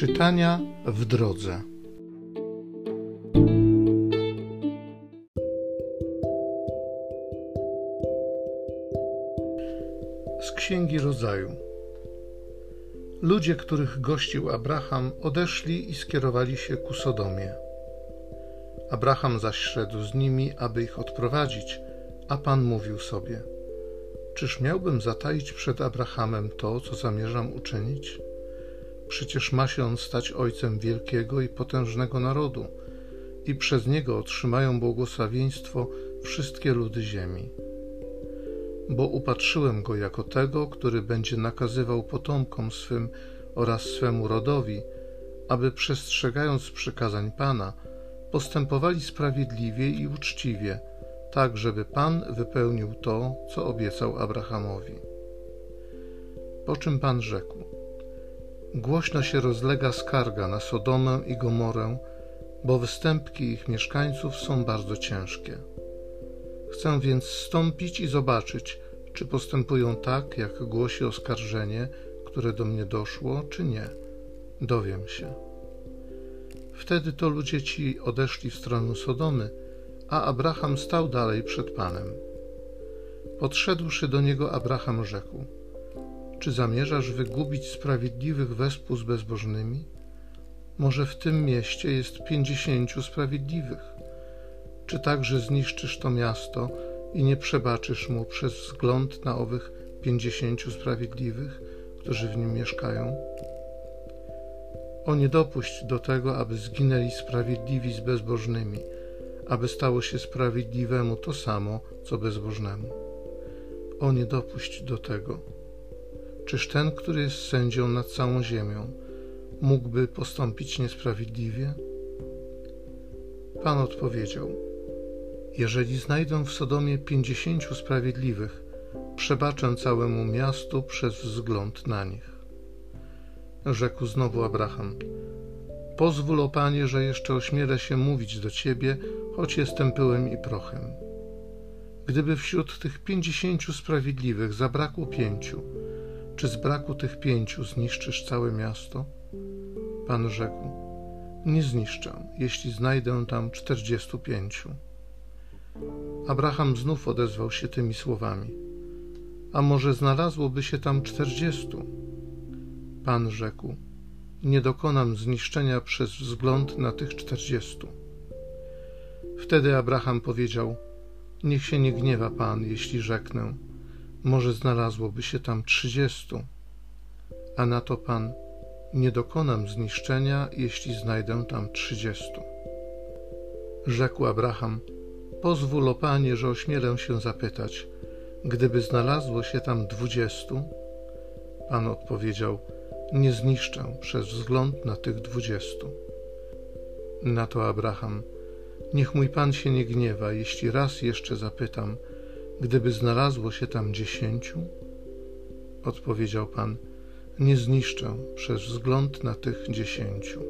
Czytania w drodze. Z Księgi Rodzaju. Ludzie, których gościł Abraham, odeszli i skierowali się ku Sodomie. Abraham zaś szedł z nimi, aby ich odprowadzić, a Pan mówił sobie: Czyż miałbym zataić przed Abrahamem to, co zamierzam uczynić? Przecież ma się on stać ojcem wielkiego i potężnego narodu, i przez niego otrzymają błogosławieństwo wszystkie ludy ziemi. Bo upatrzyłem go jako tego, który będzie nakazywał potomkom swym oraz swemu rodowi, aby przestrzegając przykazań Pana, postępowali sprawiedliwie i uczciwie, tak żeby Pan wypełnił to, co obiecał Abrahamowi. Po czym Pan rzekł: Głośno się rozlega skarga na Sodomę i Gomorę, bo występki ich mieszkańców są bardzo ciężkie. Chcę więc stąpić i zobaczyć, czy postępują tak, jak głosi oskarżenie, które do mnie doszło, czy nie. Dowiem się. Wtedy to ludzie ci odeszli w stronę Sodomy, a Abraham stał dalej przed Panem. Podszedłszy do niego, Abraham rzekł: czy zamierzasz wygubić sprawiedliwych wespół z bezbożnymi? Może w tym mieście jest pięćdziesięciu sprawiedliwych. Czy także zniszczysz to miasto i nie przebaczysz mu przez wzgląd na owych pięćdziesięciu sprawiedliwych, którzy w nim mieszkają? O nie dopuść do tego, aby zginęli sprawiedliwi z bezbożnymi, aby stało się sprawiedliwemu to samo, co bezbożnemu. O nie dopuść do tego Czyż ten, który jest sędzią nad całą ziemią, mógłby postąpić niesprawiedliwie? Pan odpowiedział: Jeżeli znajdę w Sodomie pięćdziesięciu sprawiedliwych, przebaczę całemu miastu przez wzgląd na nich. Rzekł znowu Abraham: Pozwól, o panie, że jeszcze ośmielę się mówić do ciebie, choć jestem pyłem i prochem. Gdyby wśród tych pięćdziesięciu sprawiedliwych zabrakło pięciu, czy z braku tych pięciu zniszczysz całe miasto? Pan rzekł: Nie zniszczę, jeśli znajdę tam czterdziestu pięciu. Abraham znów odezwał się tymi słowami: A może znalazłoby się tam czterdziestu? Pan rzekł: Nie dokonam zniszczenia przez wzgląd na tych czterdziestu. Wtedy Abraham powiedział: Niech się nie gniewa Pan, jeśli rzeknę może znalazłoby się tam trzydziestu. A na to Pan, nie dokonam zniszczenia, jeśli znajdę tam trzydziestu. Rzekł Abraham, pozwól, o Panie, że ośmielę się zapytać, gdyby znalazło się tam dwudziestu? Pan odpowiedział, nie zniszczę przez wzgląd na tych dwudziestu. Na to Abraham, niech mój Pan się nie gniewa, jeśli raz jeszcze zapytam, Gdyby znalazło się tam dziesięciu, odpowiedział Pan, nie zniszczę przez wzgląd na tych dziesięciu.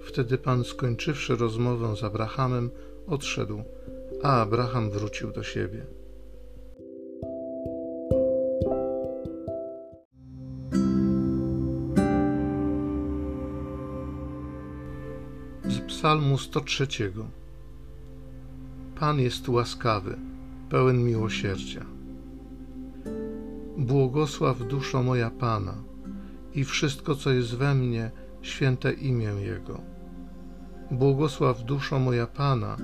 Wtedy Pan, skończywszy rozmowę z Abrahamem, odszedł, a Abraham wrócił do siebie. Z Psalmu 103 Pan jest łaskawy pełen miłosierdzia. Błogosław duszo moja Pana i wszystko, co jest we mnie, święte imię Jego. Błogosław duszo moja Pana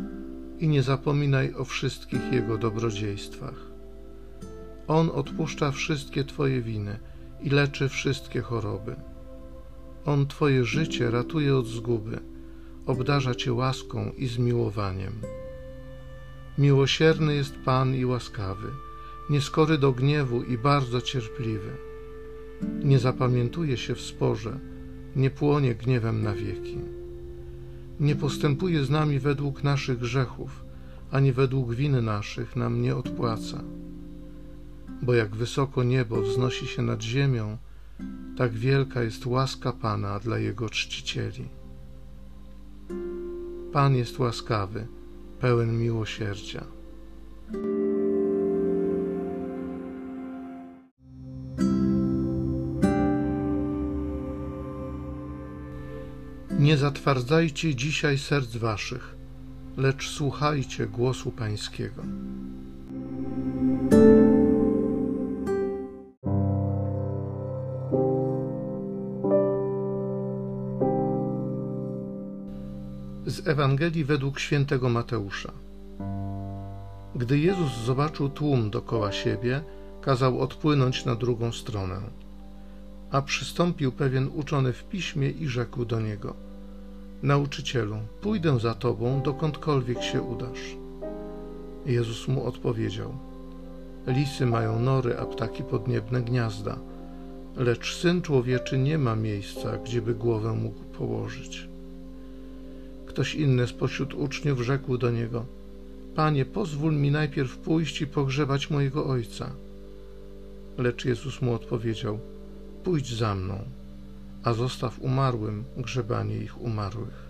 i nie zapominaj o wszystkich Jego dobrodziejstwach. On odpuszcza wszystkie Twoje winy i leczy wszystkie choroby. On Twoje życie ratuje od zguby, obdarza Cię łaską i zmiłowaniem. Miłosierny jest Pan i łaskawy, nieskory do gniewu i bardzo cierpliwy. Nie zapamiętuje się w sporze, nie płonie gniewem na wieki. Nie postępuje z nami według naszych grzechów, ani według win naszych nam nie odpłaca. Bo jak wysoko niebo wznosi się nad ziemią, tak wielka jest łaska Pana dla Jego czcicieli. Pan jest łaskawy pełen miłosierdzia. Nie zatwardzajcie dzisiaj serc waszych, lecz słuchajcie głosu Pańskiego. Z Ewangelii według świętego Mateusza. Gdy Jezus zobaczył tłum dokoła siebie, kazał odpłynąć na drugą stronę. A przystąpił pewien uczony w piśmie i rzekł do niego: Nauczycielu, pójdę za tobą, dokądkolwiek się udasz. Jezus mu odpowiedział: Lisy mają nory, a ptaki podniebne gniazda, lecz syn człowieczy nie ma miejsca, gdzieby głowę mógł położyć. Ktoś inny spośród uczniów rzekł do niego: Panie, pozwól mi najpierw pójść i pogrzebać mojego ojca. Lecz Jezus mu odpowiedział: Pójdź za mną, a zostaw umarłym grzebanie ich umarłych.